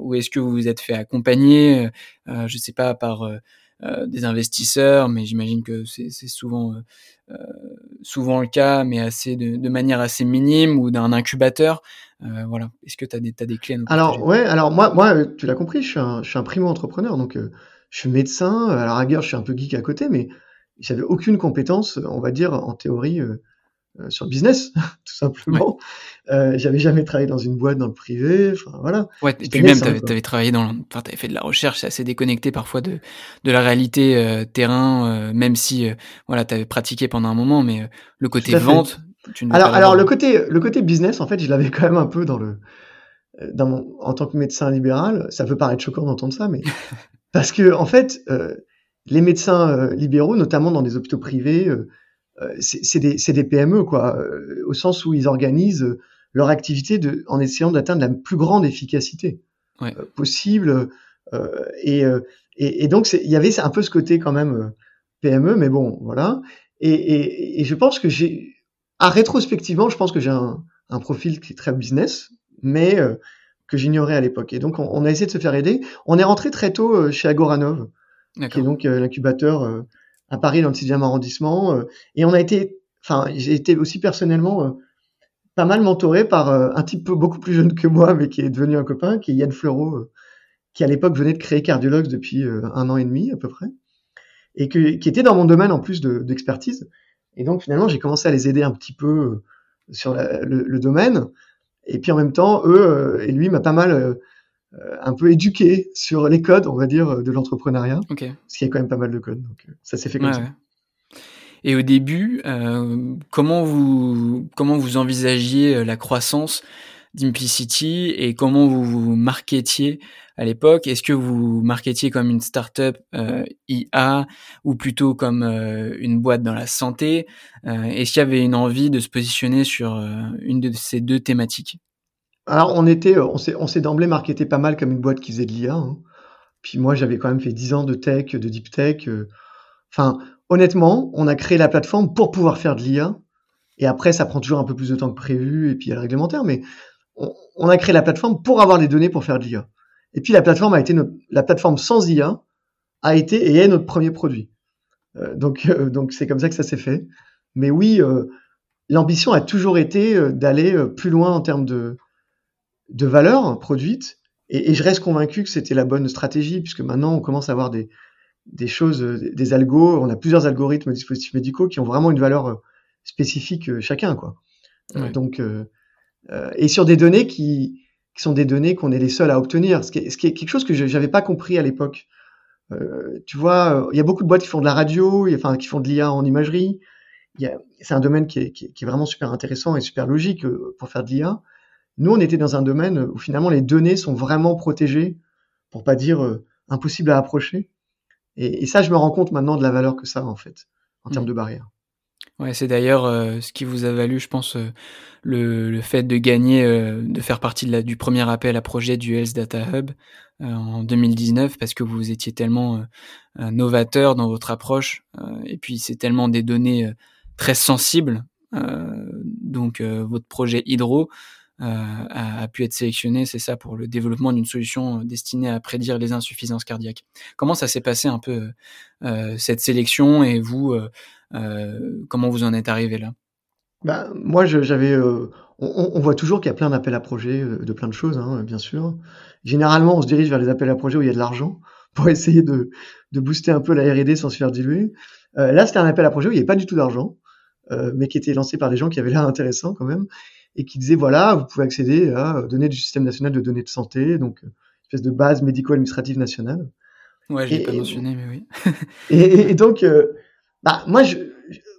ou est-ce que vous vous êtes fait accompagner, je sais pas, par des investisseurs, mais j'imagine que c'est souvent souvent le cas, mais assez de, de manière assez minime ou d'un incubateur. Euh, voilà. Est-ce que tu as des, as des clés Alors, ouais, alors moi, moi tu l'as compris, je suis un, je suis un primo-entrepreneur, donc euh, je suis médecin, à la rigueur, je suis un peu geek à côté, mais j'avais aucune compétence, on va dire, en théorie euh, sur le business, (laughs) tout simplement. Euh, j'avais jamais travaillé dans une boîte dans le privé, enfin voilà. Ouais, et puis même, tu avais, travaillé dans, enfin, avais fait de la recherche, c'est assez déconnecté parfois de, de la réalité terrain, même si, voilà, tu avais pratiqué pendant un moment, mais le côté vente, alors, alors le côté, le côté business, en fait, je l'avais quand même un peu dans le, dans en tant que médecin libéral. Ça peut paraître choquant d'entendre ça, mais (laughs) parce que en fait, euh, les médecins euh, libéraux, notamment dans des hôpitaux privés, euh, c'est des, des, PME, quoi, au sens où ils organisent leur activité de, en essayant d'atteindre la plus grande efficacité possible. Et, et, et, donc, il y avait un peu ce côté quand même PME, mais bon, voilà. Et, et je pense que j'ai, ah, rétrospectivement, je pense que j'ai un, un, profil qui est très business, mais que j'ignorais à l'époque. Et donc, on, on, a essayé de se faire aider. On est rentré très tôt chez Agoranov, qui est donc l'incubateur à Paris dans le 6e arrondissement. et on a été, enfin, j'ai été aussi personnellement pas mal mentoré par un type beaucoup plus jeune que moi, mais qui est devenu un copain, qui est Yann Fleureau, qui à l'époque venait de créer Cardiologues depuis un an et demi à peu près et que, qui était dans mon domaine en plus d'expertise. Et donc finalement, j'ai commencé à les aider un petit peu euh, sur le, domaine. Et puis en même temps, eux euh, et lui m'a pas mal euh, un peu éduqué sur les codes, on va dire, de l'entrepreneuriat. Parce qu'il y a quand même pas mal de codes. Donc ça s'est fait comme ça. Et au début, comment vous comment vous envisagiez la croissance? d'Implicity et comment vous vous marketiez à l'époque? Est-ce que vous marketiez comme une startup euh, IA ou plutôt comme euh, une boîte dans la santé? Euh, Est-ce qu'il y avait une envie de se positionner sur une de ces deux thématiques? Alors on était, on s'est d'emblée marketé pas mal comme une boîte qui faisait de l'IA. Hein. Puis moi j'avais quand même fait 10 ans de tech, de deep tech. Enfin honnêtement, on a créé la plateforme pour pouvoir faire de l'IA. Et après, ça prend toujours un peu plus de temps que prévu, et puis il y a le réglementaire, mais on, a créé la plateforme pour avoir les données pour faire de l'IA. Et puis la plateforme a été la plateforme sans IA a été et est notre premier produit. Euh, donc euh, donc c'est comme ça que ça s'est fait. Mais oui, euh, l'ambition a toujours été d'aller plus loin en termes de de valeur produite. Et, je reste convaincu que c'était la bonne stratégie puisque maintenant on commence à avoir des des choses, des algos. On a plusieurs algorithmes dispositifs médicaux qui ont vraiment une valeur spécifique chacun, quoi. donc euh, et sur des données qui, qui sont des données qu'on est les seuls à obtenir, ce qui est, ce qui est quelque chose que je n'avais pas compris à l'époque. Euh, tu vois, il y a beaucoup de boîtes qui font de la radio, enfin qui font de l'IA en imagerie. C'est un domaine qui est, qui, est, vraiment super intéressant et super logique euh, pour faire de l'IA. Nous, on était dans un domaine où finalement les données sont vraiment protégées, pour pas dire euh, impossible à approcher. Et, et, ça, je me rends compte maintenant de la valeur que ça a en fait, en termes mmh. de barrières. Ouais, c'est d'ailleurs euh, ce qui vous a valu, je pense, euh, le, le, fait de gagner, euh, de faire partie de la, du premier appel à projet du Health Data Hub en 2019, parce que vous étiez tellement novateur dans votre approche, et puis c'est tellement des données très sensibles. donc votre projet Hydro a, a, pu être sélectionné, c'est ça, pour le développement d'une solution destinée à prédire les insuffisances cardiaques. Comment ça s'est passé un peu cette sélection et vous euh, comment vous en êtes arrivé là? Bah, Moi, j'avais. Euh, on, voit toujours qu'il y a plein d'appels à projets euh, de plein de choses, hein, bien sûr. Généralement, on se dirige vers les appels à projets où il y a de l'argent (laughs) pour essayer de, de, booster un peu la R&D sans se faire diluer. là, c'était un appel à projet où il n'y avait pas du tout d'argent, mais qui était lancé par des gens qui avaient l'air intéressants quand même, et qui disaient voilà, vous pouvez accéder à données du système national de données de santé, donc une espèce de base médico-administrative nationale. Ouais, je l'ai pas mentionné, mais oui. et, et, (laughs) donc, bah, moi, je,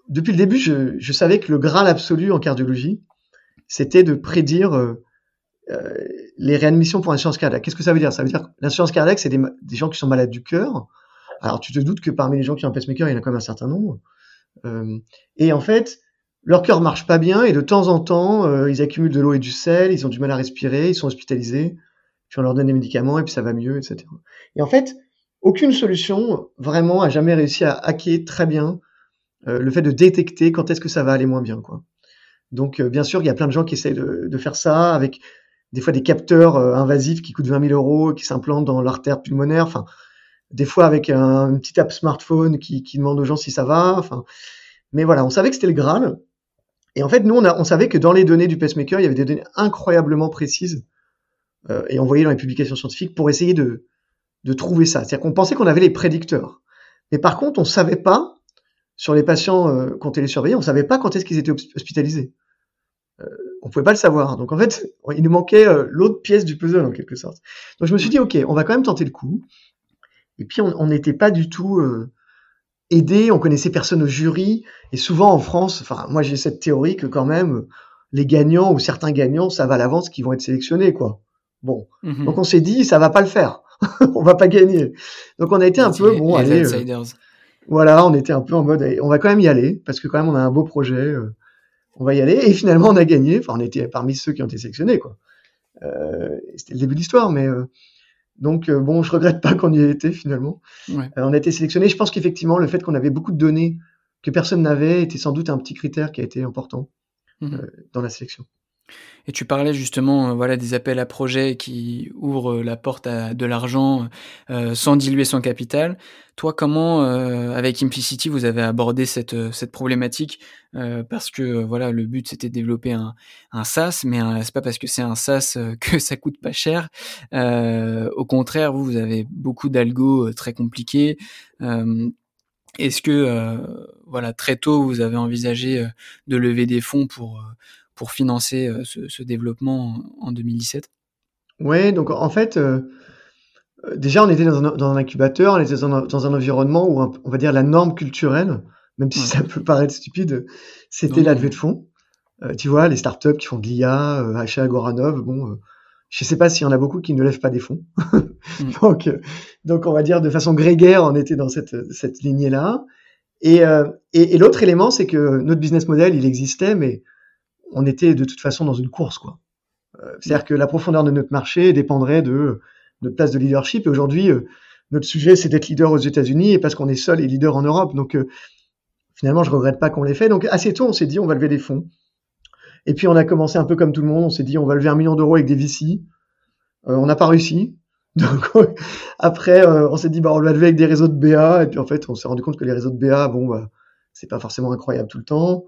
depuis le début, je, je, savais que le graal absolu en cardiologie, c'était de prédire euh, euh les réadmissions pour insuffisance cardiaque. Qu'est-ce que ça veut dire? Ça veut dire que l'insuffisance cardiaque, c'est des, des, gens qui sont malades du cœur. Alors, tu te doutes que parmi les gens qui ont un pacemaker, il y en a quand même un certain nombre. Euh, et en fait, leur cœur marche pas bien et de temps en temps, euh, ils accumulent de l'eau et du sel, ils ont du mal à respirer, ils sont hospitalisés, puis on leur donne des médicaments et puis ça va mieux, etc. Et en fait, aucune solution vraiment a jamais réussi à hacker très bien euh, le fait de détecter quand est-ce que ça va aller moins bien. Quoi. Donc euh, bien sûr, il y a plein de gens qui essayent de, de faire ça avec des fois des capteurs euh, invasifs qui coûtent 20 000 euros, qui s'implantent dans l'artère pulmonaire. Enfin, des fois avec un, une petite app smartphone qui, qui, demande aux gens si ça va. Enfin, mais voilà, on savait que c'était le Graal. Et en fait, nous, on, a, on, savait que dans les données du pacemaker, il y avait des données incroyablement précises euh, et envoyées dans les publications scientifiques pour essayer de, de trouver ça. C'est-à-dire qu'on pensait qu'on avait les prédicteurs. Mais par contre, on savait pas, sur les patients euh, qu'on télésurveillait, on savait pas quand est-ce qu'ils étaient hospitalisés. Euh, on pouvait pas le savoir. Donc en fait, (laughs) il nous manquait euh, l'autre pièce du puzzle en quelque sorte. Donc je me suis dit, ok, on va quand même tenter le coup. Et puis on n'était pas du tout euh, aider, on connaissait personne au jury, et souvent en France, enfin moi j'ai cette théorie que quand même les gagnants ou certains gagnants savent à l'avance qu'ils vont être sélectionnés quoi. Bon, Mhm. donc on s'est dit ça va pas le faire, (laughs) on va pas gagner. Donc on a été un peu bon, les allez, euh, voilà, on était un peu en mode on va quand même y aller parce que quand même on a un beau projet, euh, on va y aller et finalement on a gagné. Enfin on était parmi ceux qui ont été sélectionnés quoi. Euh, C'était le début de l'histoire, mais donc bon je regrette pas qu'on y ait été finalement. Ouais. On a été sélectionné. Je pense qu'effectivement, le fait qu'on avait beaucoup de données que personne n'avait était sans doute un petit critère qui a été important Mhm. euh, dans la sélection. Et tu parlais justement euh, voilà, des appels à projets qui ouvrent la porte à de l'argent euh, sans diluer son capital. Toi, comment, euh, avec Implicity, vous avez abordé cette, problématique? Parce que voilà, le but c'était de développer un, SaaS, mais c'est pas parce que c'est un SaaS (laughs) que ça coûte pas cher. Au contraire, vous, avez beaucoup d'algo très compliqués. Est-ce que voilà très tôt vous avez envisagé de lever des fonds pour pour financer euh, ce, ce développement en, en 2017 Ouais, donc en fait, euh, déjà on était dans un, dans un incubateur, on était dans un, dans un environnement où on va dire la norme culturelle, même si Ouais. ça peut paraître stupide, c'était la levée de fonds. Euh, tu vois, les startups qui font de l'IA, euh, achat Goranov, bon, euh, je sais pas s'il y en a beaucoup qui ne lèvent pas des fonds. (laughs) donc, euh, donc on va dire de façon grégaire, on était dans cette, cette lignée-là. Et, et, et l'autre élément, c'est que notre business model, il existait, mais on était de toute façon dans une course, quoi. Euh, C'est-à-dire que la profondeur de notre marché dépendrait de notre place de leadership. Et aujourd'hui, euh, notre sujet, c'est d'être leader aux États-Unis et parce qu'on est seul et leader en Europe. Donc, euh, finalement, je regrette pas qu'on l'ait fait. Donc, assez tôt, on s'est dit, on va lever des fonds. Et puis, on a commencé un peu comme tout le monde. On s'est dit, on va lever un million d'euros avec des VC. On n'a pas réussi. (laughs) Donc, après, on s'est dit, bah, on va lever avec des réseaux de BA. Et puis, en fait, on s'est rendu compte que les réseaux de BA, bon, bah, c'est pas forcément incroyable tout le temps.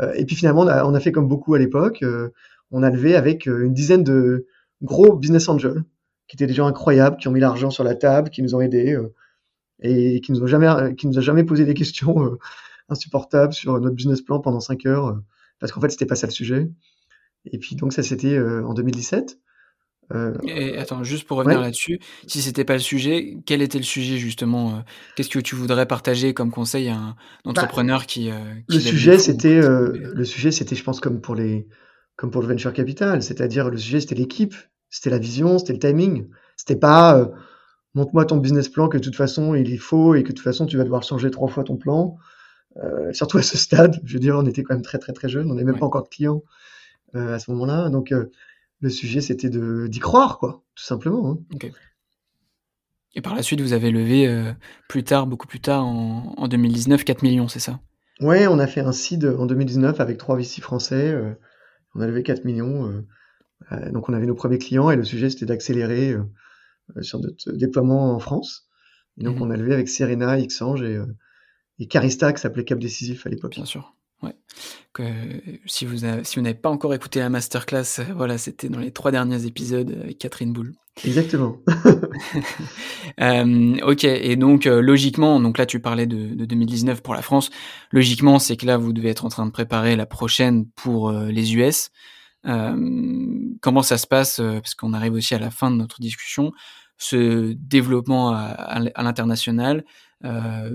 Euh, et puis, finalement, on a, on a fait comme beaucoup à l'époque. Euh, on a levé avec euh, une dizaine de gros business angels qui étaient des gens incroyables, qui ont mis l'argent sur la table, qui nous ont aidés et qui nous ont jamais, qui nous a jamais posé des questions insupportables sur notre business plan pendant cinq heures, parce qu'en fait c'était pas ça le sujet. Et puis donc ça c'était en 2017. Euh, Et attends, juste pour revenir Ouais. là-dessus, si c'était pas le sujet, quel était le sujet justement euh, Qu'est-ce que tu voudrais partager comme conseil à un entrepreneur qui, euh, qui le sujet c'était, le sujet c'était, je pense comme pour les, comme pour le venture capital, c'est-à-dire le sujet c'était l'équipe, c'était la vision, c'était le timing, c'était pas montre-moi ton business plan que de toute façon il est faux et que de toute façon tu vas devoir changer trois fois ton plan. Euh, surtout à ce stade, je veux dire, on était quand même très très très jeunes, on n'avait même Ouais. pas encore de clients euh, à ce moment-là, donc euh, le sujet c'était d'y croire quoi, tout simplement. hein. Et par la suite, vous avez levé euh, plus tard, beaucoup plus tard, en, en 2019, 4 millions, c'est ça? Ouais, on a fait un seed en 2019 avec trois VC français. euh, on a levé 4 millions. euh, donc on avait nos premiers clients et le sujet c'était d'accélérer sur notre déploiement en France. Et donc Mhm. on a levé avec Serena, Xange et, et Carista qui s'appelait Cap Décisif à l'époque. Bien sûr. Ouais. Que, si vous si vous n'avez pas encore écouté la masterclass, euh, voilà, c'était dans les trois derniers épisodes avec Catherine Boule. Exactement. (laughs) (laughs) Euh, ok, et donc euh, logiquement, donc là tu parlais de, de 2019 pour la France. Logiquement, c'est que là vous devez être en train de préparer la prochaine pour euh, les US. Comment ça se passe Parce qu'on arrive aussi à la fin de notre discussion. Ce développement à l'international? Euh,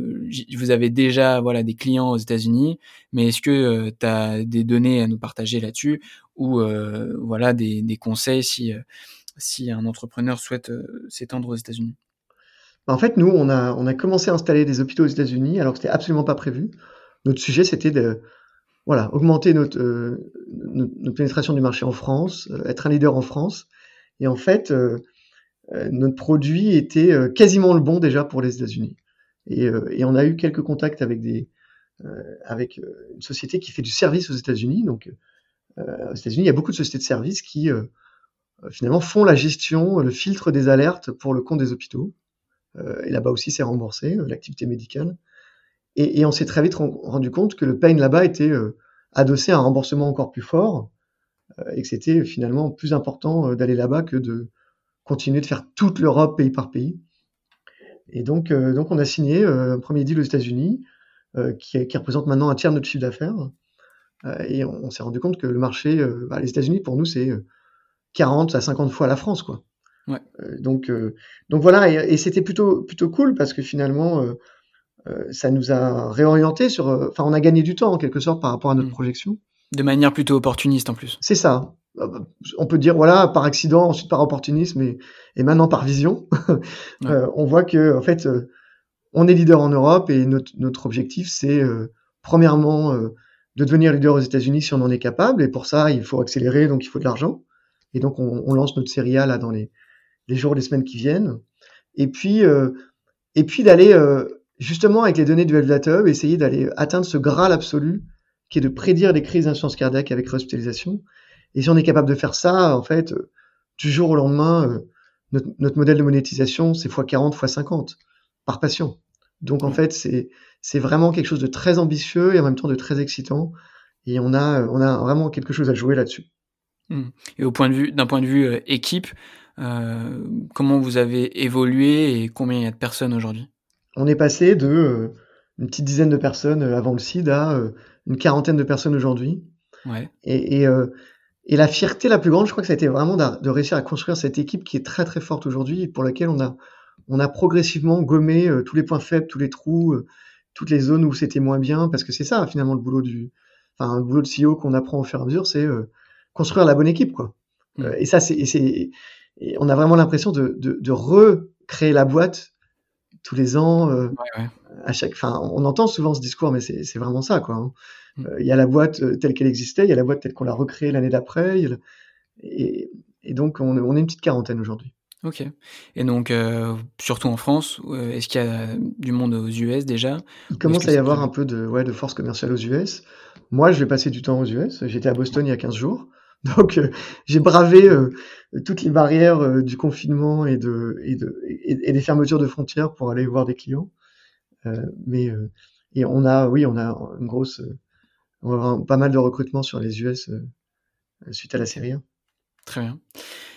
vous avez déjà voilà des clients aux États-Unis, mais est-ce que tu as des données à nous partager là-dessus ou euh, voilà des, conseils si euh, si un entrepreneur souhaite euh, s'étendre aux États-Unis? En fait, nous, on a, on a commencé à installer des hôpitaux aux États-Unis alors que c'était absolument pas prévu. Notre sujet, c'était de voilà, augmenter notre, euh, notre, pénétration du marché en France, euh, être un leader en France. Et en fait, euh, euh, notre produit était euh, quasiment le bon déjà pour les États-Unis. Et, euh, et on a eu quelques contacts avec des euh, avec euh, une société qui fait du service aux États-Unis. Donc, aux États-Unis, il y a beaucoup de sociétés de services qui finalement font la gestion, le filtre des alertes pour le compte des hôpitaux. Et là-bas aussi, c'est remboursé, l'activité médicale. Et, et on s'est très vite ren- rendu compte que le pain là-bas était adossé à un remboursement encore plus fort et que c'était finalement plus important d'aller là-bas que de continuer de faire toute l'Europe pays par pays. Et donc, euh, donc on a signé euh, un premier deal aux États-Unis euh, qui, qui représente maintenant un tiers de notre chiffre d'affaires. Et on, on s'est rendu compte que le marché, bah, les États-Unis pour nous, c'est euh, 40 à 50 fois la France, quoi. Ouais. Donc, donc voilà, et, et c'était plutôt plutôt cool parce que finalement, ça nous a réorienté sur, enfin, on a gagné du temps en quelque sorte par rapport à notre mmh. projection. De manière plutôt opportuniste en plus. C'est ça. On peut dire voilà par accident, ensuite par opportunisme et, et maintenant par vision. (laughs) on voit que en fait, on est leader en Europe et notre, notre objectif c'est premièrement de devenir leader aux États-Unis si on en est capable. Et pour ça, il faut accélérer, donc il faut de l'argent. Et donc, on, on, lance notre série A là dans les, les jours, les semaines qui viennent. Et puis, euh, et puis d'aller euh, justement avec les données du Health Hub, essayer d'aller atteindre ce graal absolu qui est de prédire les crises d'insuffisance cardiaque avec hospitalisation. Et si on est capable de faire ça, en fait, du jour au lendemain, euh, notre, notre, modèle de monétisation, c'est x40, x50 par patient. Donc en fait, c'est vraiment quelque chose de très ambitieux et en même temps de très excitant. Et on a, on a vraiment quelque chose à jouer là-dessus. Mmh. Et au point de vue, d'un point de vue euh, équipe, euh, comment vous avez évolué et combien il y a de personnes aujourd'hui? On est passé de euh, une petite dizaine de personnes avant le CID à une quarantaine de personnes aujourd'hui. Ouais. Et, et, et, la fierté la plus grande, je crois que ça a été vraiment de, réussir à construire cette équipe qui est très très forte aujourd'hui et pour laquelle on a, on a progressivement gommé tous les points faibles, tous les trous, toutes les zones où c'était moins bien, parce que c'est ça finalement le boulot du, enfin le boulot de CEO qu'on apprend au fur et à mesure, c'est euh, construire la bonne équipe quoi. Mm. Euh, et ça c'est, c'est, on a vraiment l'impression de, de, de, recréer la boîte tous les ans. Euh, ouais, ouais. À chaque, enfin on entend souvent ce discours, mais c'est, c'est vraiment ça quoi. Hein. Mm. Il y a la boîte telle qu'elle existait, il y a la boîte telle qu'on l'a recréée l'année d'après, et, et donc on, on est une petite quarantaine aujourd'hui. Ok. Et donc, euh, surtout en France, euh, est-ce qu'il y a du monde aux US déjà? Il commence à y avoir un peu de, ouais, de force commerciale aux US. Moi, je vais passer du temps aux US. J'étais à Boston il y a 15 jours. (laughs) Donc, euh, j'ai bravé euh, toutes les barrières euh, du confinement et, de, et, de, et, et, des fermetures de frontières pour aller voir des clients. mais et on a, oui, on a une grosse, on va avoir pas mal de recrutements sur les US suite à la série 1. Très bien.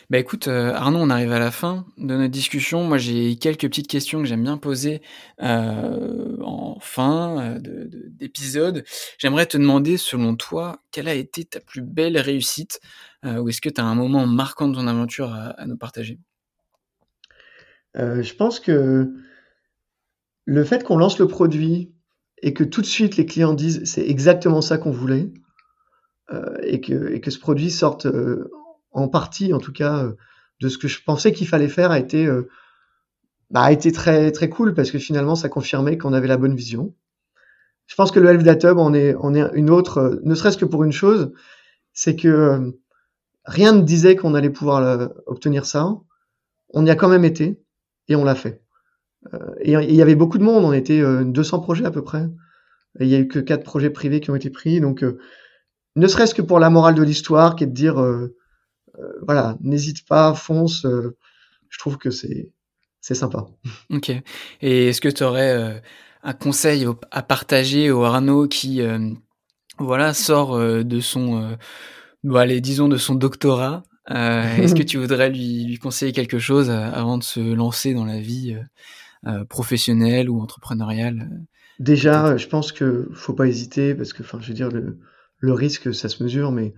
Bah écoute, euh, Arnaud, on arrive à la fin de notre discussion. Moi, j'ai quelques petites questions que j'aime bien poser euh, en fin euh, d'épisode. J'aimerais te demander, selon toi, quelle a été ta plus belle réussite euh, Ou est-ce que tu as un moment marquant de ton aventure à, à nous partager? Euh, Je pense que le fait qu'on lance le produit et que tout de suite les clients disent c'est exactement ça qu'on voulait, et que, que, ce produit sorte en partie, en tout cas, euh, de ce que je pensais qu'il fallait faire, a été, euh, bah, a été très, très cool parce que finalement, ça confirmait qu'on avait la bonne vision. Je pense que le Health Data on est, on est une autre, euh, ne serait-ce que pour une chose, c'est que rien ne disait qu'on allait pouvoir obtenir ça. On y a quand même été et on l'a fait. Et il y avait beaucoup de monde, on était 200 projets à peu près. Et il y a eu que quatre projets privés qui ont été pris. Donc, ne serait-ce que pour la morale de l'histoire, qui est de dire euh, voilà, n'hésite pas, fonce. Euh, je trouve que c'est c'est sympa. Ok. Et est-ce que tu aurais euh, un conseil à partager au Arnaud qui voilà sort de son bon, allez, disons de son doctorat Est-ce que (laughs) tu voudrais lui, lui conseiller quelque chose avant de se lancer dans la vie professionnelle ou entrepreneuriale Déjà, je pense que faut pas hésiter parce que, enfin, je veux dire, le, le risque, ça se mesure, mais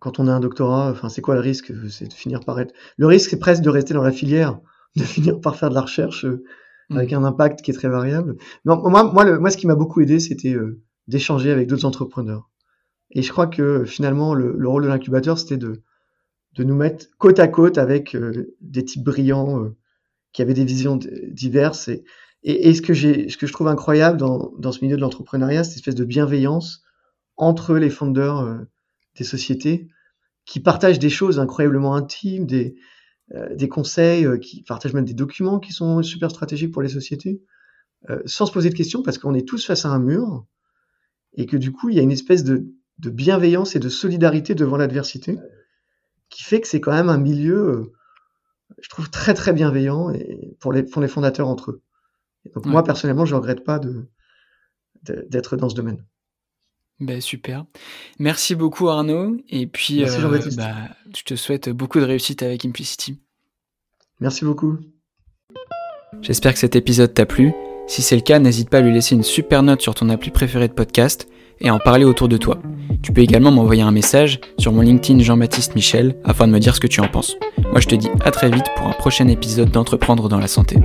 quand on a un doctorat, enfin, c'est quoi le risque? C'est de finir par être. Le risque, c'est presque de rester dans la filière, (laughs) de finir par faire de la recherche euh, avec mm. un impact qui est très variable. Non, moi, moi, le, moi, ce qui m'a beaucoup aidé, c'était euh, d'échanger avec d'autres entrepreneurs. Et je crois que finalement, le, le rôle de l'incubateur, c'était de, de nous mettre côte à côte avec euh, des types brillants qui avaient des visions diverses. Et, et, et ce que ce que je trouve incroyable dans, dans ce milieu de l'entrepreneuriat, cette espèce de bienveillance entre les fondeurs des sociétés qui partagent des choses incroyablement intimes, des, euh, des conseils, euh, qui partagent même des documents qui sont super stratégiques pour les sociétés, euh, sans se poser de questions parce qu'on est tous face à un mur et que du coup il y a une espèce de, de bienveillance et de solidarité devant l'adversité qui fait que c'est quand même un milieu, je trouve très très bienveillant et pour les, pour les fondateurs entre eux. Et donc moi personnellement je regrette pas de d'être dans ce domaine. Ben, super. Merci beaucoup Arnaud. Et puis, euh, bah, je te souhaite beaucoup de réussite avec Implicity. Merci beaucoup. J'espère que cet épisode t'a plu. Si c'est le cas, n'hésite pas à lui laisser une super note sur ton appli préféré de podcast et en parler autour de toi. Tu peux également m'envoyer un message sur mon LinkedIn Jean-Baptiste Michel afin de me dire ce que tu en penses. Moi je te dis à très vite pour un prochain épisode d'Entreprendre dans la santé.